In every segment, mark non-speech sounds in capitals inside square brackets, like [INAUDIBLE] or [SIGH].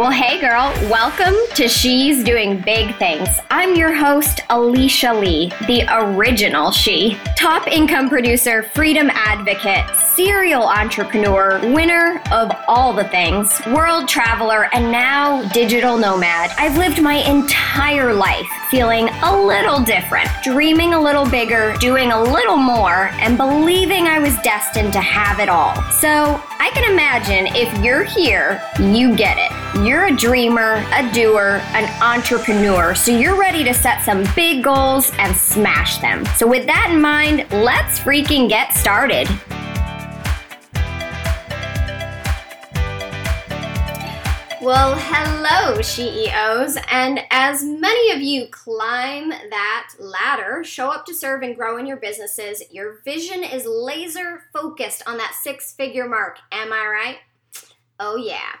Well, hey girl, welcome to She's Doing Big Things. I'm your host, Alicia Lee, the original She. Top income producer, freedom advocate, serial entrepreneur, winner of all the things, world traveler, and now digital nomad. I've lived my entire life feeling a little different, dreaming a little bigger, doing a little more, and believing I was destined to have it all. So I can imagine if you're here, you get it. You're a dreamer, a doer, an entrepreneur, so you're ready to set some big goals and smash them. So, with that in mind, let's freaking get started. Well, hello, CEOs. And as many of you climb that ladder, show up to serve and grow in your businesses, your vision is laser focused on that six figure mark. Am I right? Oh, yeah.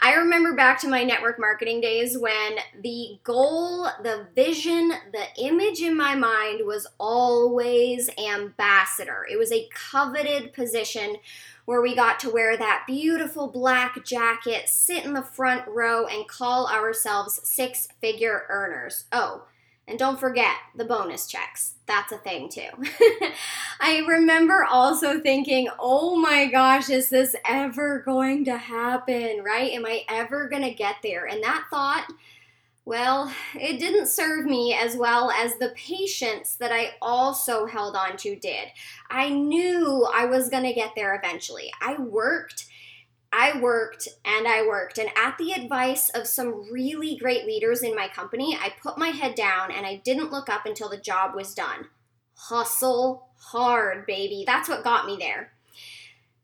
I remember back to my network marketing days when the goal, the vision, the image in my mind was always ambassador. It was a coveted position where we got to wear that beautiful black jacket, sit in the front row, and call ourselves six figure earners. Oh, and don't forget the bonus checks. That's a thing too. [LAUGHS] I remember also thinking, oh my gosh, is this ever going to happen, right? Am I ever going to get there? And that thought well, it didn't serve me as well as the patience that I also held on to did. I knew I was going to get there eventually. I worked, I worked, and I worked. And at the advice of some really great leaders in my company, I put my head down and I didn't look up until the job was done. Hustle hard, baby. That's what got me there.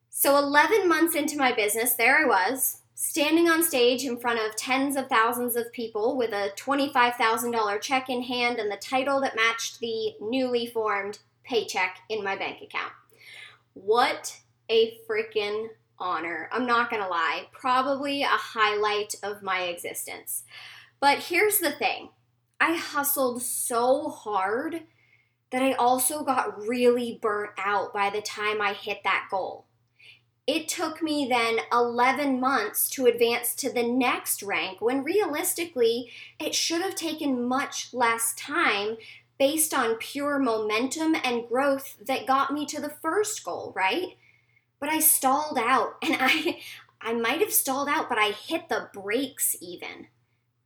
So, 11 months into my business, there I was, standing on stage in front of tens of thousands of people with a $25,000 check in hand and the title that matched the newly formed paycheck in my bank account. What a freaking honor. I'm not gonna lie, probably a highlight of my existence. But here's the thing I hustled so hard that I also got really burnt out by the time I hit that goal. It took me then 11 months to advance to the next rank when realistically it should have taken much less time based on pure momentum and growth that got me to the first goal, right? But I stalled out and I [LAUGHS] I might have stalled out, but I hit the brakes even.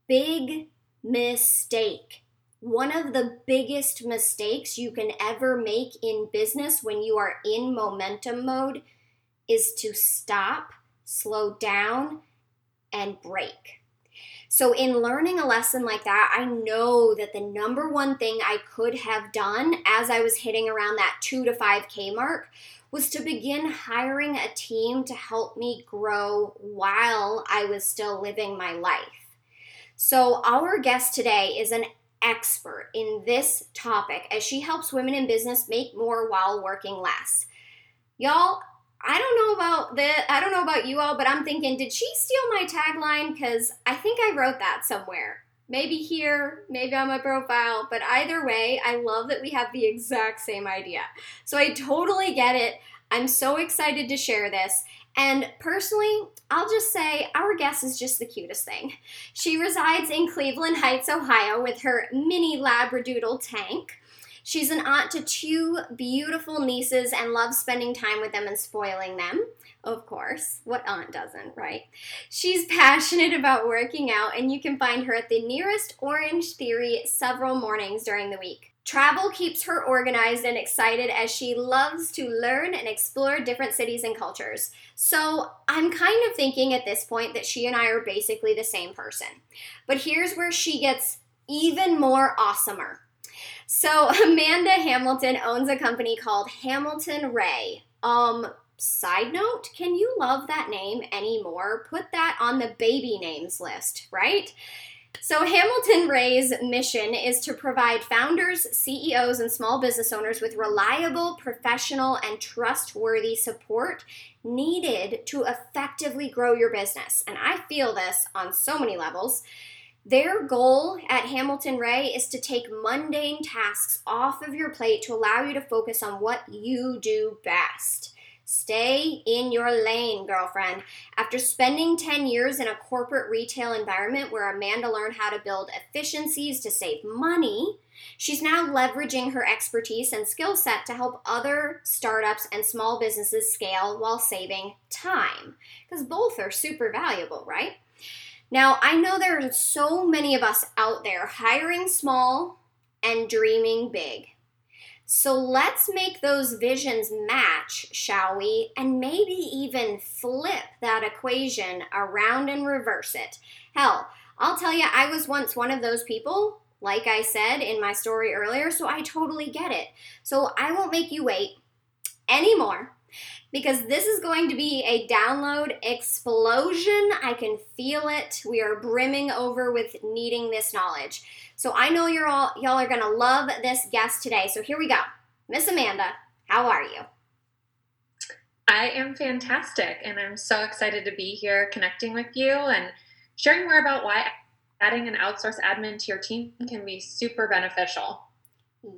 Big mistake. One of the biggest mistakes you can ever make in business when you are in momentum mode is to stop, slow down, and break. So, in learning a lesson like that, I know that the number one thing I could have done as I was hitting around that two to 5K mark was to begin hiring a team to help me grow while I was still living my life. So, our guest today is an expert in this topic as she helps women in business make more while working less. Y'all, I don't know about the I don't know about you all, but I'm thinking, did she steal my tagline? Because I think I wrote that somewhere. Maybe here, maybe on my profile, but either way, I love that we have the exact same idea. So I totally get it. I'm so excited to share this. And personally, I'll just say our guest is just the cutest thing. She resides in Cleveland Heights, Ohio, with her mini Labradoodle tank. She's an aunt to two beautiful nieces and loves spending time with them and spoiling them. Of course, what aunt doesn't, right? She's passionate about working out, and you can find her at the nearest Orange Theory several mornings during the week. Travel keeps her organized and excited as she loves to learn and explore different cities and cultures. So I'm kind of thinking at this point that she and I are basically the same person. But here's where she gets even more awesomer. So [LAUGHS] Amanda Hamilton owns a company called Hamilton Ray. Um, side note, can you love that name anymore? Put that on the baby names list, right? So, Hamilton Ray's mission is to provide founders, CEOs, and small business owners with reliable, professional, and trustworthy support needed to effectively grow your business. And I feel this on so many levels. Their goal at Hamilton Ray is to take mundane tasks off of your plate to allow you to focus on what you do best Stay in your lane, girlfriend. After spending 10 years in a corporate retail environment where Amanda learned how to build efficiencies to save money, she's now leveraging her expertise and skill set to help other startups and small businesses scale while saving time. Because both are super valuable, right? Now, I know there are so many of us out there hiring small and dreaming big. So let's make those visions match, shall we? And maybe even flip that equation around and reverse it. Hell, I'll tell you, I was once one of those people, like I said in my story earlier, so I totally get it. So I won't make you wait anymore because this is going to be a download explosion. I can feel it. We are brimming over with needing this knowledge. So I know you're all y'all are gonna love this guest today. So here we go. Miss Amanda, how are you? I am fantastic and I'm so excited to be here connecting with you and sharing more about why adding an outsource admin to your team can be super beneficial.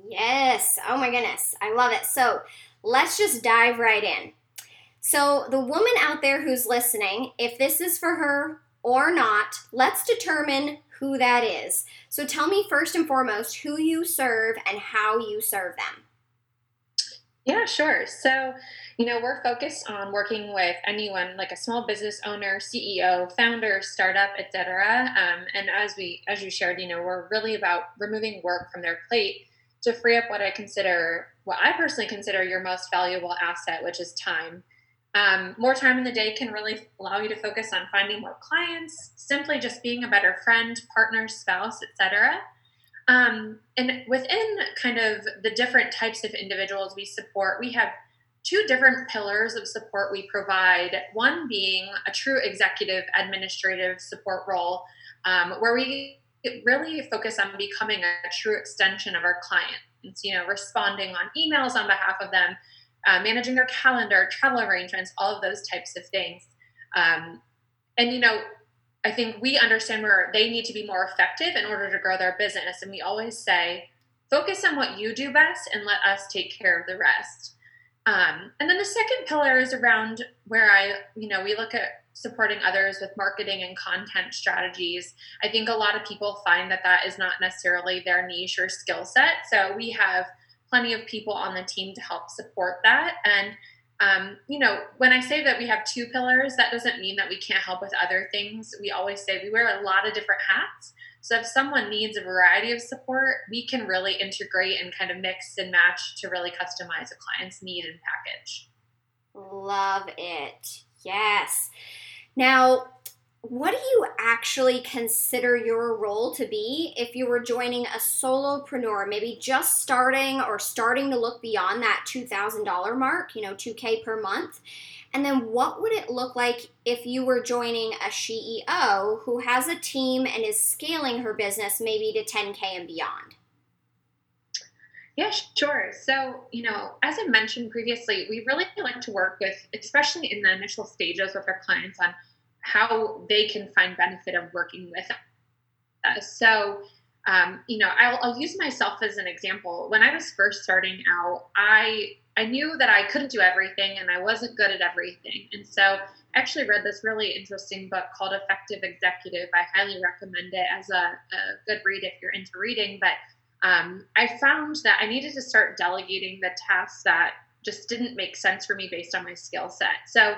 Yes. Oh my goodness. I love it. So let's just dive right in. So, the woman out there who's listening, if this is for her or not, let's determine who that is. So tell me first and foremost who you serve and how you serve them. Yeah, sure. So, you know, we're focused on working with anyone like a small business owner, CEO, founder, startup, etc. Um, and as we, as you shared, you know, we're really about removing work from their plate to free up what I consider, what I personally consider your most valuable asset, which is time. Um, more time in the day can really allow you to focus on finding more clients, simply just being a better friend, partner, spouse, etc. Um, and within kind of the different types of individuals we support, we have two different pillars of support we provide. One being a true executive administrative support role, um, where we really focus on becoming a true extension of our clients. You know, responding on emails on behalf of them, uh, managing their calendar, travel arrangements, all of those types of things. Um, and, you know, I think we understand where they need to be more effective in order to grow their business. And we always say, focus on what you do best and let us take care of the rest. Um, and then the second pillar is around where I, you know, we look at supporting others with marketing and content strategies. I think a lot of people find that that is not necessarily their niche or skill set. So we have plenty of people on the team to help support that. And um, you know, when I say that we have two pillars, that doesn't mean that we can't help with other things. We always say we wear a lot of different hats. So if someone needs a variety of support, we can really integrate and kind of mix and match to really customize a client's need and package. Love it. Yes. Now, what do you actually consider your role to be if you were joining a solopreneur, maybe just starting or starting to look beyond that $2,000 mark, you know, 2K per month? And then what would it look like if you were joining a CEO who has a team and is scaling her business maybe to 10K and beyond? Yeah, sure. So, you know, as I mentioned previously, we really like to work with, especially in the initial stages with our clients on how they can find benefit of working with us. So, um, you know, I'll, I'll, use myself as an example. When I was first starting out, I I knew that I couldn't do everything and I wasn't good at everything. And so, I actually read this really interesting book called Effective Executive. I highly recommend it as a, a good read if you're into reading. But um, I found that I needed to start delegating the tasks that just didn't make sense for me based on my skill set. So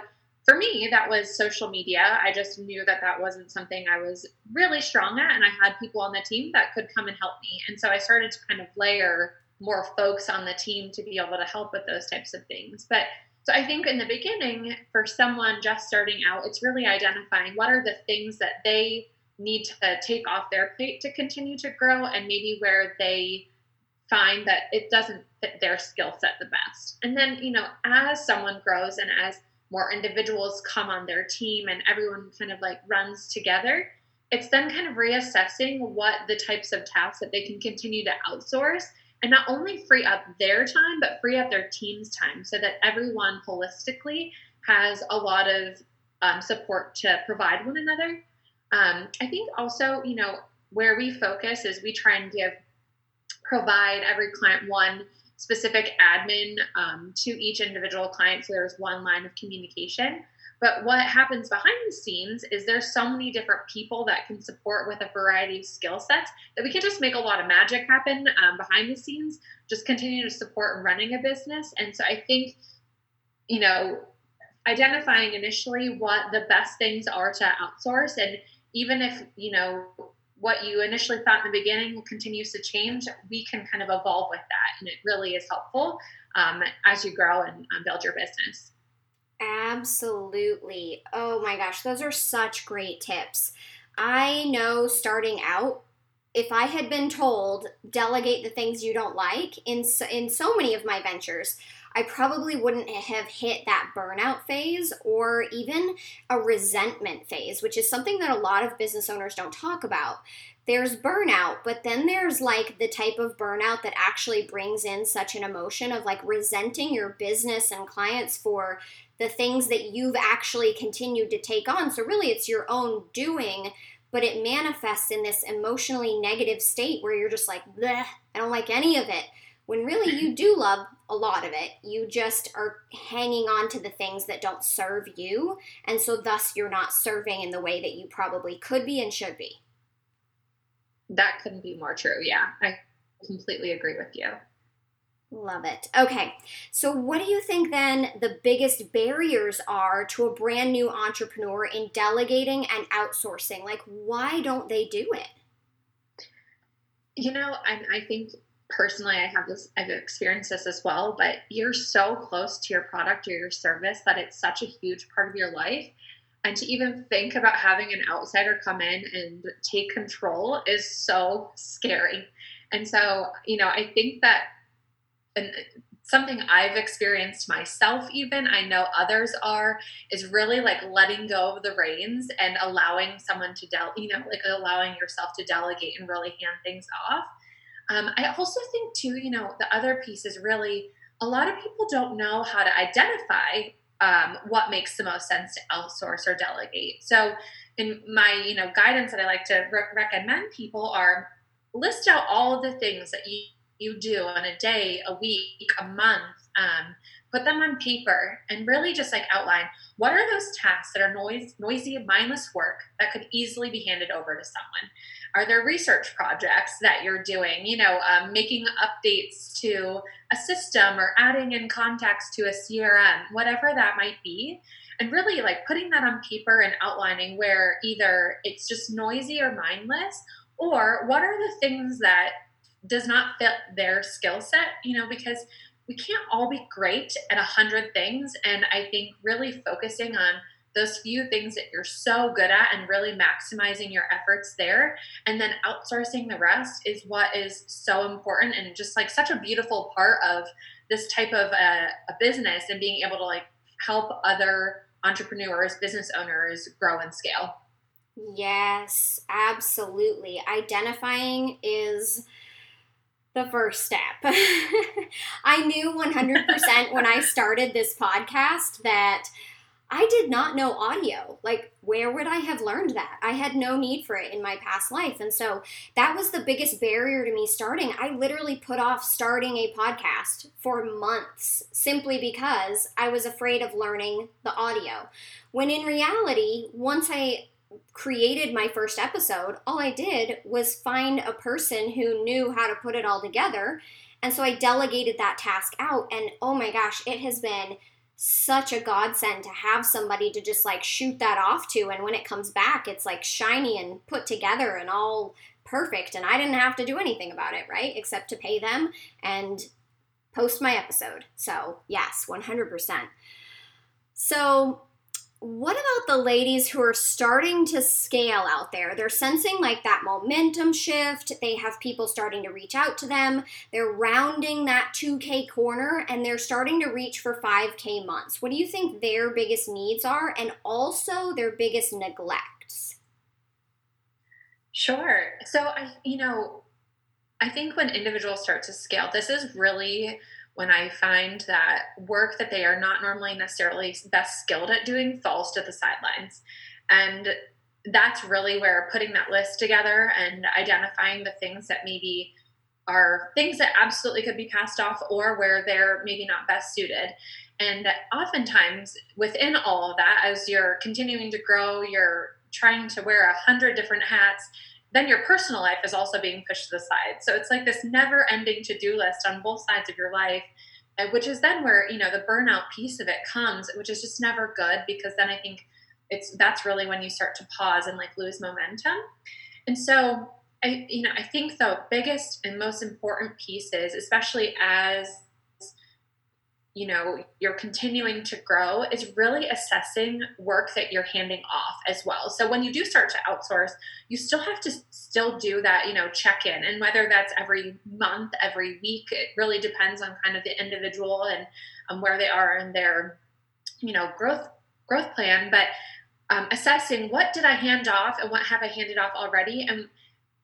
for me, that was social media. I just knew that that wasn't something I was really strong at, and I had people on the team that could come and help me. And so I started to kind of layer more folks on the team to be able to help with those types of things. But so I think in the beginning, for someone just starting out, it's really identifying what are the things that they need to take off their plate to continue to grow, and maybe where they find that it doesn't fit their skill set the best. And then, you know, as someone grows and as more individuals come on their team and everyone kind of like runs together, it's then kind of reassessing what the types of tasks that they can continue to outsource and not only free up their time, but free up their team's time so that everyone holistically has a lot of um, support to provide one another. Um, I think also, you know, where we focus is we try and give, provide every client one specific admin um, to each individual client so there's one line of communication. But what happens behind the scenes is there's so many different people that can support with a variety of skill sets that we can just make a lot of magic happen um, behind the scenes just continue to support running a business. And so i think you know identifying initially what the best things are to outsource and even if you know what you initially thought in the beginning continues to change, we can kind of evolve with that. And it really is helpful um, as you grow and um, build your business. Absolutely. Oh my gosh, those are such great tips. I know starting out, if I had been told delegate the things you don't like in so, in so many of my ventures, I probably wouldn't have hit that burnout phase or even a resentment phase, which is something that a lot of business owners don't talk about. There's burnout, but then there's like the type of burnout that actually brings in such an emotion of like resenting your business and clients for the things that you've actually continued to take on. So, really, it's your own doing but it manifests in this emotionally negative state where you're just like, I don't like any of it when really you do love a lot of it. You just are hanging on to the things that don't serve you. And so, thus, you're not serving in the way that you probably could be and should be. That couldn't be more true. Yeah, I completely agree with you. Love it. Okay, so what do you think then the biggest barriers are to a brand new entrepreneur in delegating and outsourcing? Like, why don't they do it? You know, I, I think personally i have this i've experienced this as well but you're so close to your product or your service that it's such a huge part of your life. And to even think about having an outsider come in and take control is so scary. And so you know i think that and something i've experienced myself even i know others are is really like letting go of the reins and allowing someone to del you know like allowing yourself to delegate and really hand things off um, I also think, too, you know, the other piece is really a lot of people don't know how to identify um, what makes the most sense to outsource or delegate. So, in my, you know, guidance that I like to re- recommend people are list out all of the things that you, you do on a day, a week, a month, um, put them on paper and really just like outline what are those tasks that are noise, noisy, mindless work that could easily be handed over to someone? Are there research projects that you're doing? You know, um, making updates to a system or adding in contacts to a CRM, whatever that might be. And really like putting that on paper and outlining where either it's just noisy or mindless, or what are the things that does not fit their skill set, you know, because we can't all be great at a hundred things. And I think really focusing on those few things that you're so good at and really maximizing your efforts there. And then outsourcing the rest is what is so important and just like such a beautiful part of this type of a, uh, a business and being able to like help other entrepreneurs business owners grow and scale. Yes absolutely. Identifying is the first step. [LAUGHS] I knew 100% when I started this podcast that I did not know audio. Like, where would I have learned that? I had no need for it in my past life. And so that was the biggest barrier to me starting. I literally put off starting a podcast for months simply because I was afraid of learning the audio. When in reality, once I created my first episode, all I did was find a person who knew how to put it all together. And so I delegated that task out. And oh my gosh, it has been such a godsend to have somebody to just like shoot that off to. And when it comes back, it's like shiny and put together and all perfect. And I didn't have to do anything about it, right? Except to pay them and post my episode. So, yes, 100%. So, what about the ladies who are starting to scale out there? They're sensing like that momentum shift. They have people starting to reach out to them. They're rounding that 2K corner and they're starting to reach for 5K months. What do you think their biggest needs are and also their biggest neglects? Sure. So, I, you know, I think when individuals start to scale, this is really when I find that work that they are not normally necessarily best skilled at doing falls to the sidelines. And that's really where putting that list together and identifying the things that maybe are things that absolutely could be passed off or where they're maybe not best suited. And oftentimes within all of that, as you're continuing to grow, you're trying to wear a hundred different hats, then your personal life is also being pushed to the side. So it's like this never ending to do list on both sides of your life, uh, which is then where, you know, the burnout piece of it comes, which is just never good because then I think it's that's really when you start to pause and like lose momentum. And so I, you know, I think the biggest and most important pieces, especially as you know you're continuing to grow is really assessing work that you're handing off as well. So when you do start to outsource you still have to still do that you know check in and whether that's every month every week it really depends on kind of the individual and um, where they are in their you know growth growth plan. But um, assessing what did i hand off and what have i handed off already? And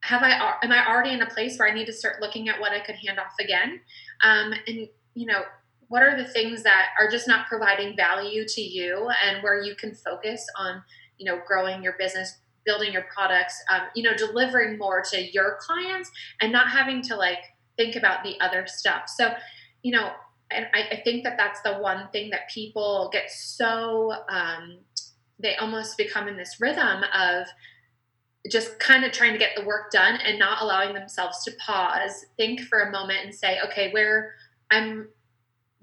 have i am i already in a place where i need to start looking at what i could hand off again? Um, and you know what are the things that are just not providing value to you and where you can focus on you know growing your business building your products um, you know delivering more to your clients and not having to like think about the other stuff? So you know and I, I think that that's the one thing that people get so um, they almost become in this rhythm of just kind of trying to get the work done and not allowing themselves to pause think for a moment and say okay where i'm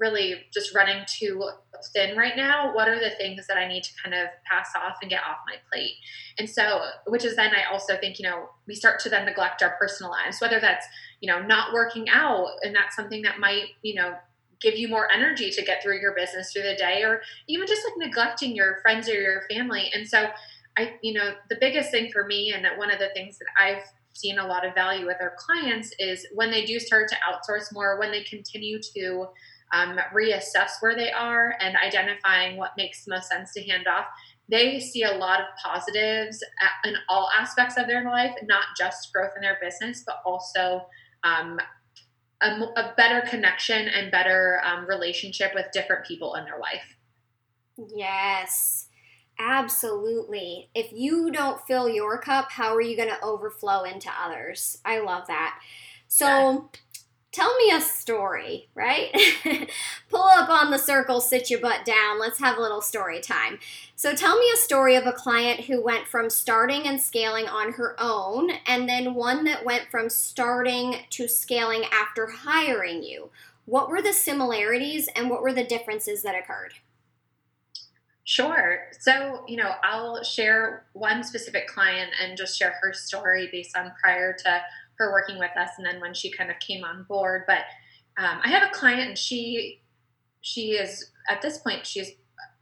really just running too thin right now what are the things that i need to kind of pass off and get off my plate? And so which is then i also think you know we start to then neglect our personal lives whether that's you know not working out and that's something that might you know give you more energy to get through your business through the day or even just like neglecting your friends or your family. And so i you know the biggest thing for me and one of the things that i've seen a lot of value with our clients is when they do start to outsource more when they continue to um, reassess where they are and identifying what makes the most sense to hand off they see a lot of positives in all aspects of their life not just growth in their business but also um, a, a, better connection and better um, relationship with different people in their life. Yes absolutely. If you don't fill your cup how are you going to overflow into others? I love that. So yeah tell me a story, right? [LAUGHS] Pull up on the circle, sit your butt down. Let's have a little story time. So, tell me a story of a client who went from starting and scaling on her own, and then one that went from starting to scaling after hiring you. What were the similarities and what were the differences that occurred? Sure. So, you know, I'll share one specific client and just share her story based on prior to her working with us and then when she kind of came on board but um, i have a client and she she is at this point she's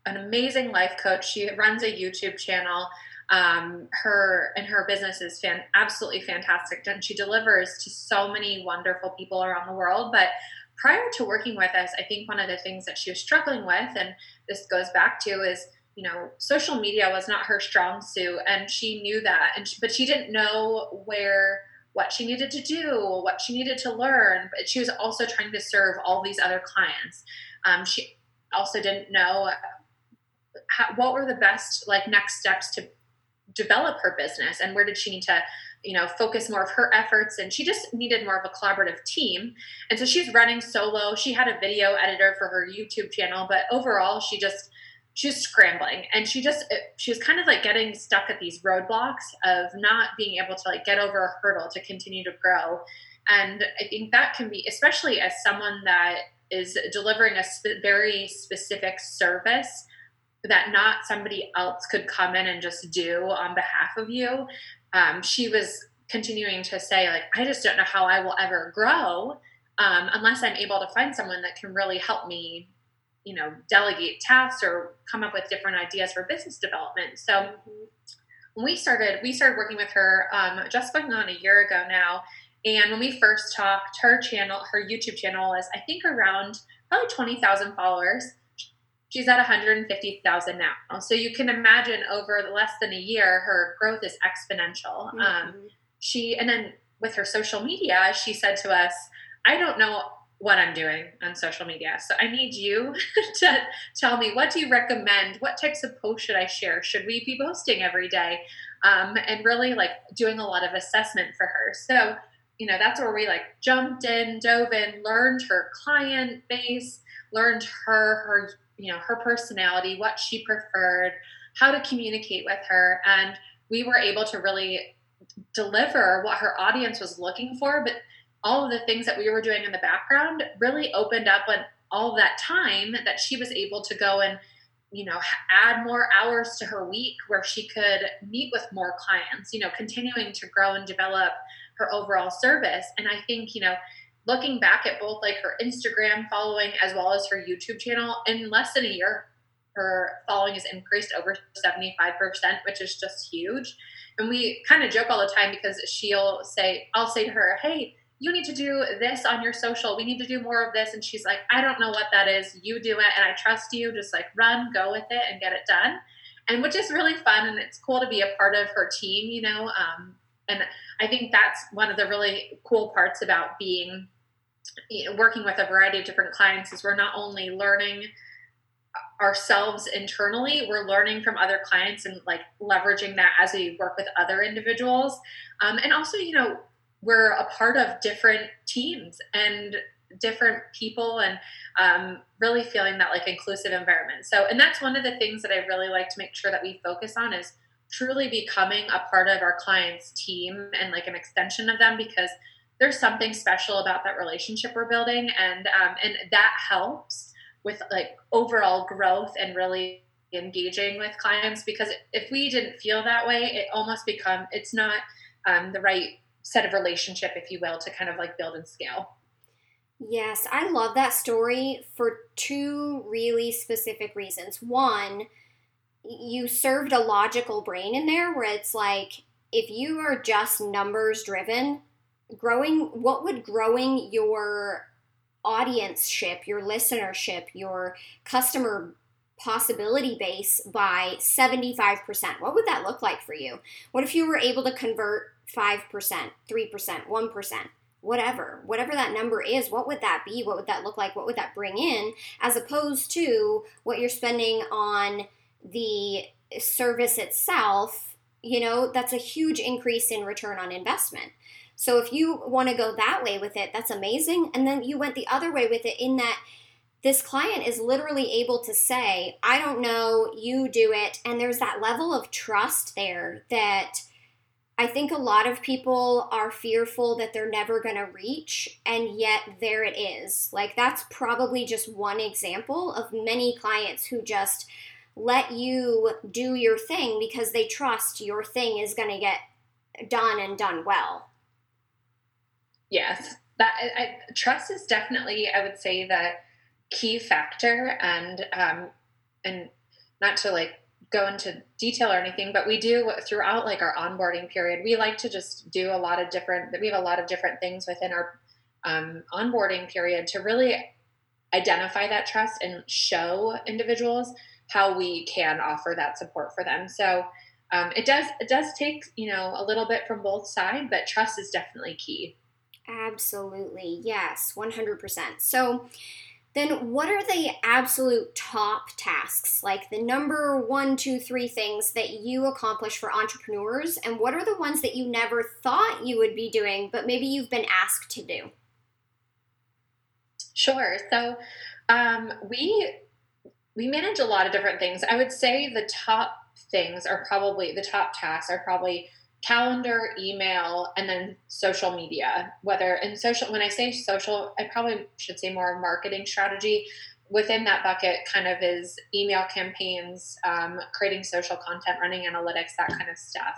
an amazing life coach. She runs a youtube channel. Um, her and her business is fan, absolutely fantastic and she delivers to so many wonderful people around the world but prior to working with us i think one of the things that she was struggling with and this goes back to is you know social media was not her strong suit and she knew that and she, but she didn't know where what she needed to do, what she needed to learn, but she was also trying to serve all these other clients. Um, she also didn't know how, what were the best like next steps to develop her business and where did she need to you know focus more of her efforts. And she just needed more of a collaborative team. And so she's running solo. She had a video editor for her youtube channel but overall she just she was scrambling. And she just she was kind of like getting stuck at these roadblocks of not being able to like get over a hurdle to continue to grow. And i think that can be especially as someone that is delivering a sp- very specific service that not somebody else could come in and just do on behalf of you um, she was continuing to say like i just don't know how i will ever grow um, unless i'm able to find someone that can really help me you know delegate tasks or come up with different ideas for business development. So when we started we started working with her um, just going on a year ago now. And when we first talked her channel her youtube channel is i think around probably 20000 followers. She's at 150000 now. So you can imagine over less than a year her growth is exponential. Um, mm-hmm. um, she and then with her social media she said to us i don't know what I'm doing on social media. So I need you [LAUGHS] to tell me what do you recommend? What types of posts should I share? Should we be posting every day? Um, and really like doing a lot of assessment for her. So, you know, that's where we like jumped in, dove in, learned her client base, learned her, her, you know, her personality, what she preferred, how to communicate with her. And we were able to really deliver what her audience was looking for. But all of the things that we were doing in the background really opened up when all that time that she was able to go and you know add more hours to her week where she could meet with more clients you know continuing to grow and develop her overall service. And i think you know looking back at both like her instagram following as well as her youtube channel in less than a year her following has increased over 75% which is just huge. And we kind of joke all the time because she'll say i'll say to her hey you need to do this on your social. We need to do more of this. And she's like, I don't know what that is. You do it. And I trust you. Just like run, go with it and get it done. And which is really fun. And it's cool to be a part of her team, you know. Um, and I think that's one of the really cool parts about being, you know, working with a variety of different clients is we're not only learning ourselves internally we're learning from other clients and like leveraging that as we work with other individuals um, and also you know we're a part of different teams and different people and um, really feeling that like inclusive environment. So and that's one of the things that i really like to make sure that we focus on is truly becoming a part of our clients team and like an extension of them because there's something special about that relationship we're building and um, and that helps with like overall growth and really engaging with clients because if we didn't feel that way it almost become it's not um, the right set of relationship, if you will, to kind of like build and scale. Yes, I love that story for two really specific reasons. One, you served a logical brain in there where it's like, if you are just numbers driven, growing, what would growing your audience ship, your listenership, your customer possibility base by 75%? What would that look like for you? What if you were able to convert 5%, 3%, 1%, whatever, whatever that number is, what would that be? What would that look like? What would that bring in as opposed to what you're spending on the service itself? You know, that's a huge increase in return on investment. So if you want to go that way with it, that's amazing. And then you went the other way with it in that this client is literally able to say, I don't know, you do it. And there's that level of trust there that I think a lot of people are fearful that they're never going to reach, and yet there it is. Like, that's probably just one example of many clients who just let you do your thing because they trust your thing is going to get done and done well. Yes, that I, I, trust is definitely, I would say, the key factor, and um, and not to like go into detail or anything, but we do throughout like our onboarding period, we like to just do a lot of different, we have a lot of different things within our um, onboarding period to really identify that trust and show individuals how we can offer that support for them. So um, it does, it does take, you know, a little bit from both sides, but trust is definitely key. Absolutely. Yes. 100%. So, then what are the absolute top tasks, like the number one, two, three things that you accomplish for entrepreneurs? And what are the ones that you never thought you would be doing, but maybe you've been asked to do? Sure. So um, we we manage a lot of different things. I would say the top things are probably the top tasks are probably calendar, email, and then social media. Whether in social, when I say social, I probably should say more marketing strategy. Within that bucket, kind of is email campaigns, um, creating social content, running analytics, that kind of stuff.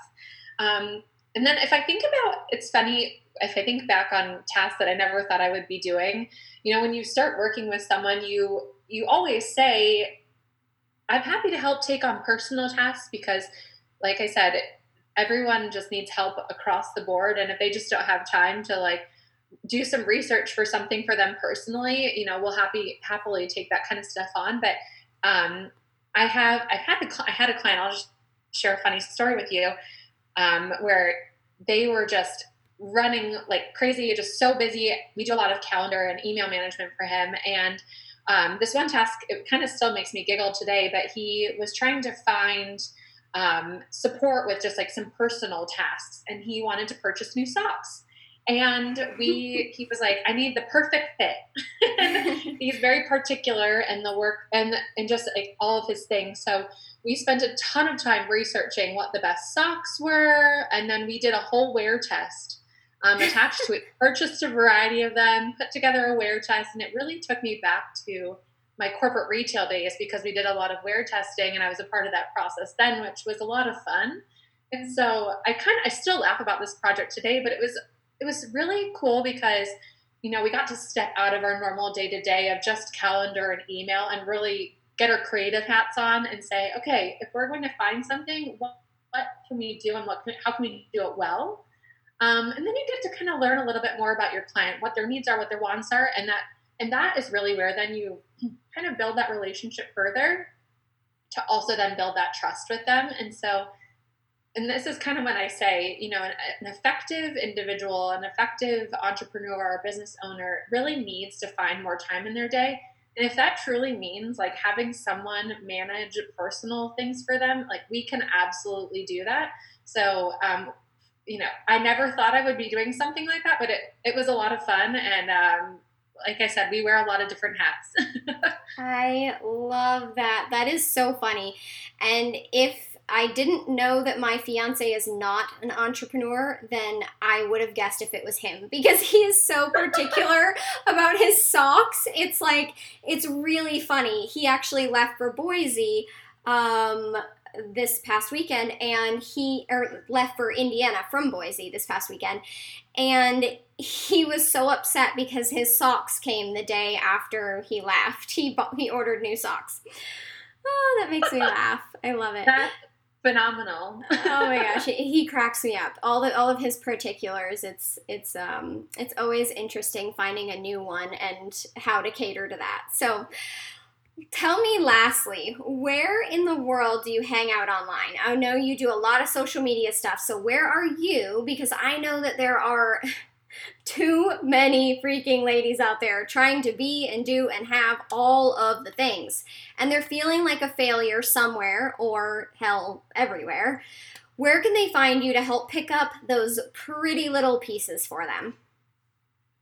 Um, and then if I think about, it's funny if I think back on tasks that I never thought I would be doing. You know, when you start working with someone, you you always say, "I'm happy to help take on personal tasks," because, like I said, everyone just needs help across the board. And if they just don't have time to like do some research for something for them personally you know we'll happy happily take that kind of stuff on. But um, i have i've had the i had a client i'll just share a funny story with you um, where they were just running like crazy just so busy. We do a lot of calendar and email management for him. And um, this one task it kind of still makes me giggle today but he was trying to find um, support with just like some personal tasks. And he wanted to purchase new socks. and we [LAUGHS] he was like i need the perfect fit [LAUGHS] he's very particular in the work and and just like all of his things so we spent a ton of time researching what the best socks were and then we did a whole wear test um, attached to it [LAUGHS] purchased a variety of them put together a wear test and it really took me back to my corporate retail days because we did a lot of wear testing and i was a part of that process then which was a lot of fun. And so i kind of i still laugh about this project today but it was it was really cool because you know we got to step out of our normal day to day of just calendar and email and really get our creative hats on and say okay if we're going to find something what, what can we do and what can, how can we do it well? Um, and then you get to kind of learn a little bit more about your client what their needs are what their wants are and that and that is really where then you kind of build that relationship further to also then build that trust with them and so and this is kind of when I say, you know, an, an, effective individual, an effective entrepreneur or business owner really needs to find more time in their day. And if that truly means like having someone manage personal things for them, like we can absolutely do that. So, um, you know, I never thought I would be doing something like that, but it, it was a lot of fun. And um, like I said, we wear a lot of different hats. [LAUGHS] I love that. That is so funny. And if I didn't know that my fiance is not an entrepreneur, then I would have guessed if it was him [LAUGHS] because he is so particular about his socks. It's like, it's really funny. He actually left for Boise um, this past weekend and he, or left for Indiana from Boise this past weekend. And he was so upset because his socks came the day after he left. He, bought, he ordered new socks. Oh, that makes me [LAUGHS] laugh. I love it phenomenal. oh my [LAUGHS] gosh, he, he, cracks me up. All the all of his particulars. It's it's um it's always interesting finding a new one and how to cater to that. So. Tell me lastly, where in the world do you hang out online? I know you do a lot of social media stuff, so where are you? Because I know that there are [LAUGHS] too many freaking ladies out there trying to be and do and have all of the things. And they're feeling like a failure somewhere or hell everywhere. Where can they find you to help pick up those pretty little pieces for them?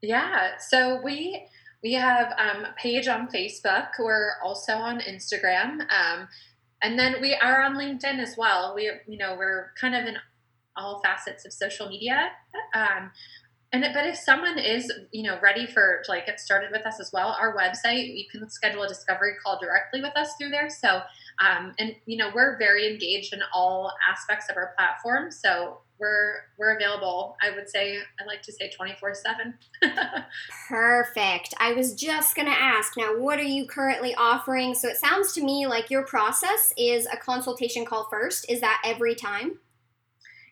Yeah, so we we have um, a page on Facebook. We're also on Instagram, um, and then we are on LinkedIn as well. We you know we're kind of in all facets of social media. Um, and but if someone is you know ready for to like get started with us as well our website you can schedule a discovery call directly with us through there so um, and you know we're very engaged in all aspects of our platform so we're we're available. I would say i like to say 24 7 [LAUGHS] perfect. I was just going to ask now what are you currently offering? So it sounds to me like your process is a consultation call first. Is that every time?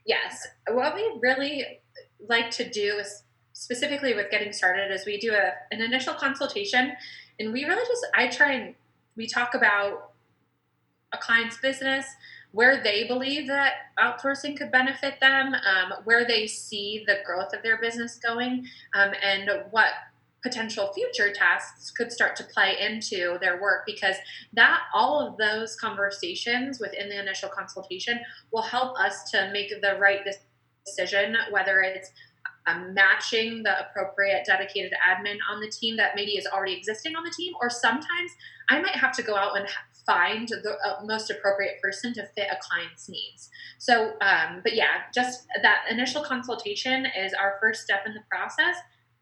Yes. What we really like to do is specifically with getting started is we do a, an initial consultation and we really just i try and we talk about a client's business where they believe that outsourcing could benefit them um, where they see the growth of their business going um, and what potential future tasks could start to play into their work because that all of those conversations within the initial consultation will help us to make the right decision, whether it's um, matching the appropriate dedicated admin on the team that maybe is already existing on the team, or sometimes I might have to go out and find the uh, most appropriate person to fit a client's needs. So, um, but yeah, just that initial consultation is our first step in the process.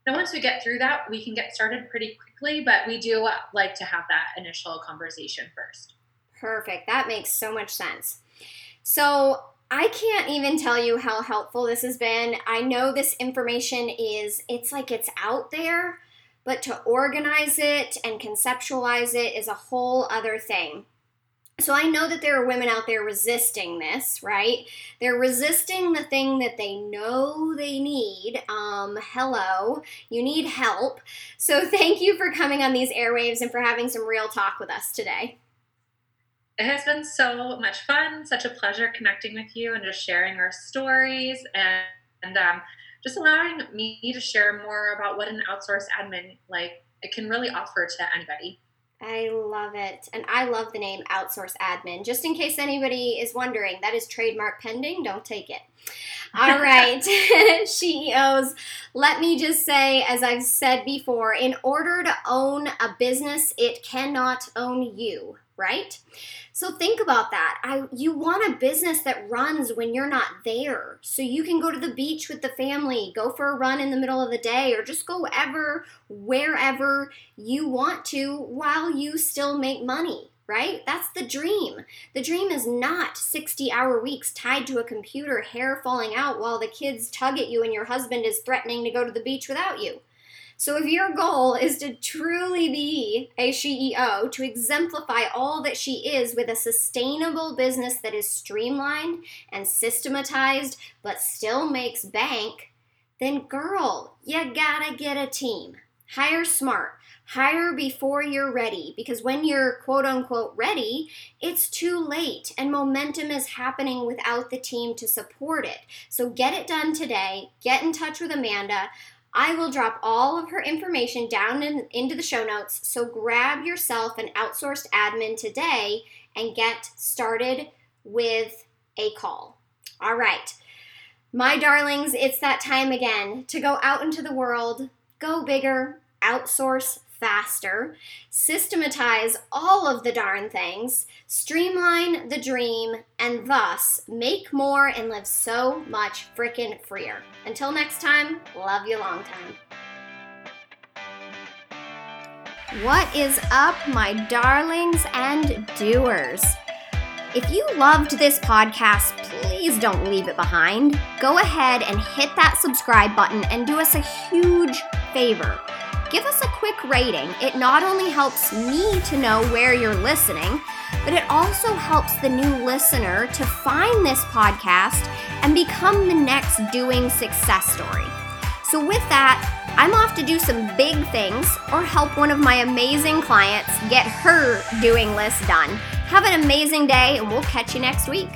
Now, once we get through that, we can get started pretty quickly, but we do like to have that initial conversation first. Perfect. That makes so much sense. So, I can't even tell you how helpful this has been. I know this information is, it's like it's out there, but to organize it and conceptualize it is a whole other thing. So I know that there are women out there resisting this, right? They're resisting the thing that they know they need. Um, hello, you need help. So [LAUGHS] thank you for coming on these airwaves and for having some real talk with us today. It has been so much fun, such a pleasure connecting with you and just sharing our stories and, and um, just allowing me to share more about what an outsourced admin like it can really offer to anybody. I love it. And I love the name Outsource Admin. Just in case anybody is wondering, that is trademark pending. Don't take it. All right, [LAUGHS] [LAUGHS] CEOs, let me just say, as I've said before, in order to own a business, it cannot own you, right? So think about that. I you want a business that runs when you're not there. So you can go to the beach with the family, go for a run in the middle of the day or just go ever wherever you want to while you still make money, right? That's the dream. The dream is not 60-hour weeks tied to a computer, hair falling out while the kids tug at you and your husband is threatening to go to the beach without you. So, if your goal is to truly be a CEO, to exemplify all that she is with a sustainable business that is streamlined and systematized but still makes bank, then girl, you gotta get a team. Hire smart. Hire before you're ready because when you're quote unquote ready, it's too late and momentum is happening without the team to support it. So get it done today. Get in touch with Amanda. I will drop all of her information down in, into the show notes. So grab yourself an outsourced admin today and get started with a call. All right. My darlings, it's that time again to go out into the world, go bigger, outsource faster, systematize all of the darn things, streamline the dream, and thus make more and live so much freaking freer. Until next time, love you long time. What is up, my darlings and doers? If you loved this podcast, please don't leave it behind. Go ahead and hit that subscribe button and do us a huge favor give us a quick rating. It not only helps me to know where you're listening, but it also helps the new listener to find this podcast and become the next doing success story. So, with that, I'm off to do some big things or help one of my amazing clients get her doing list done. Have an amazing day, and we'll catch you next week.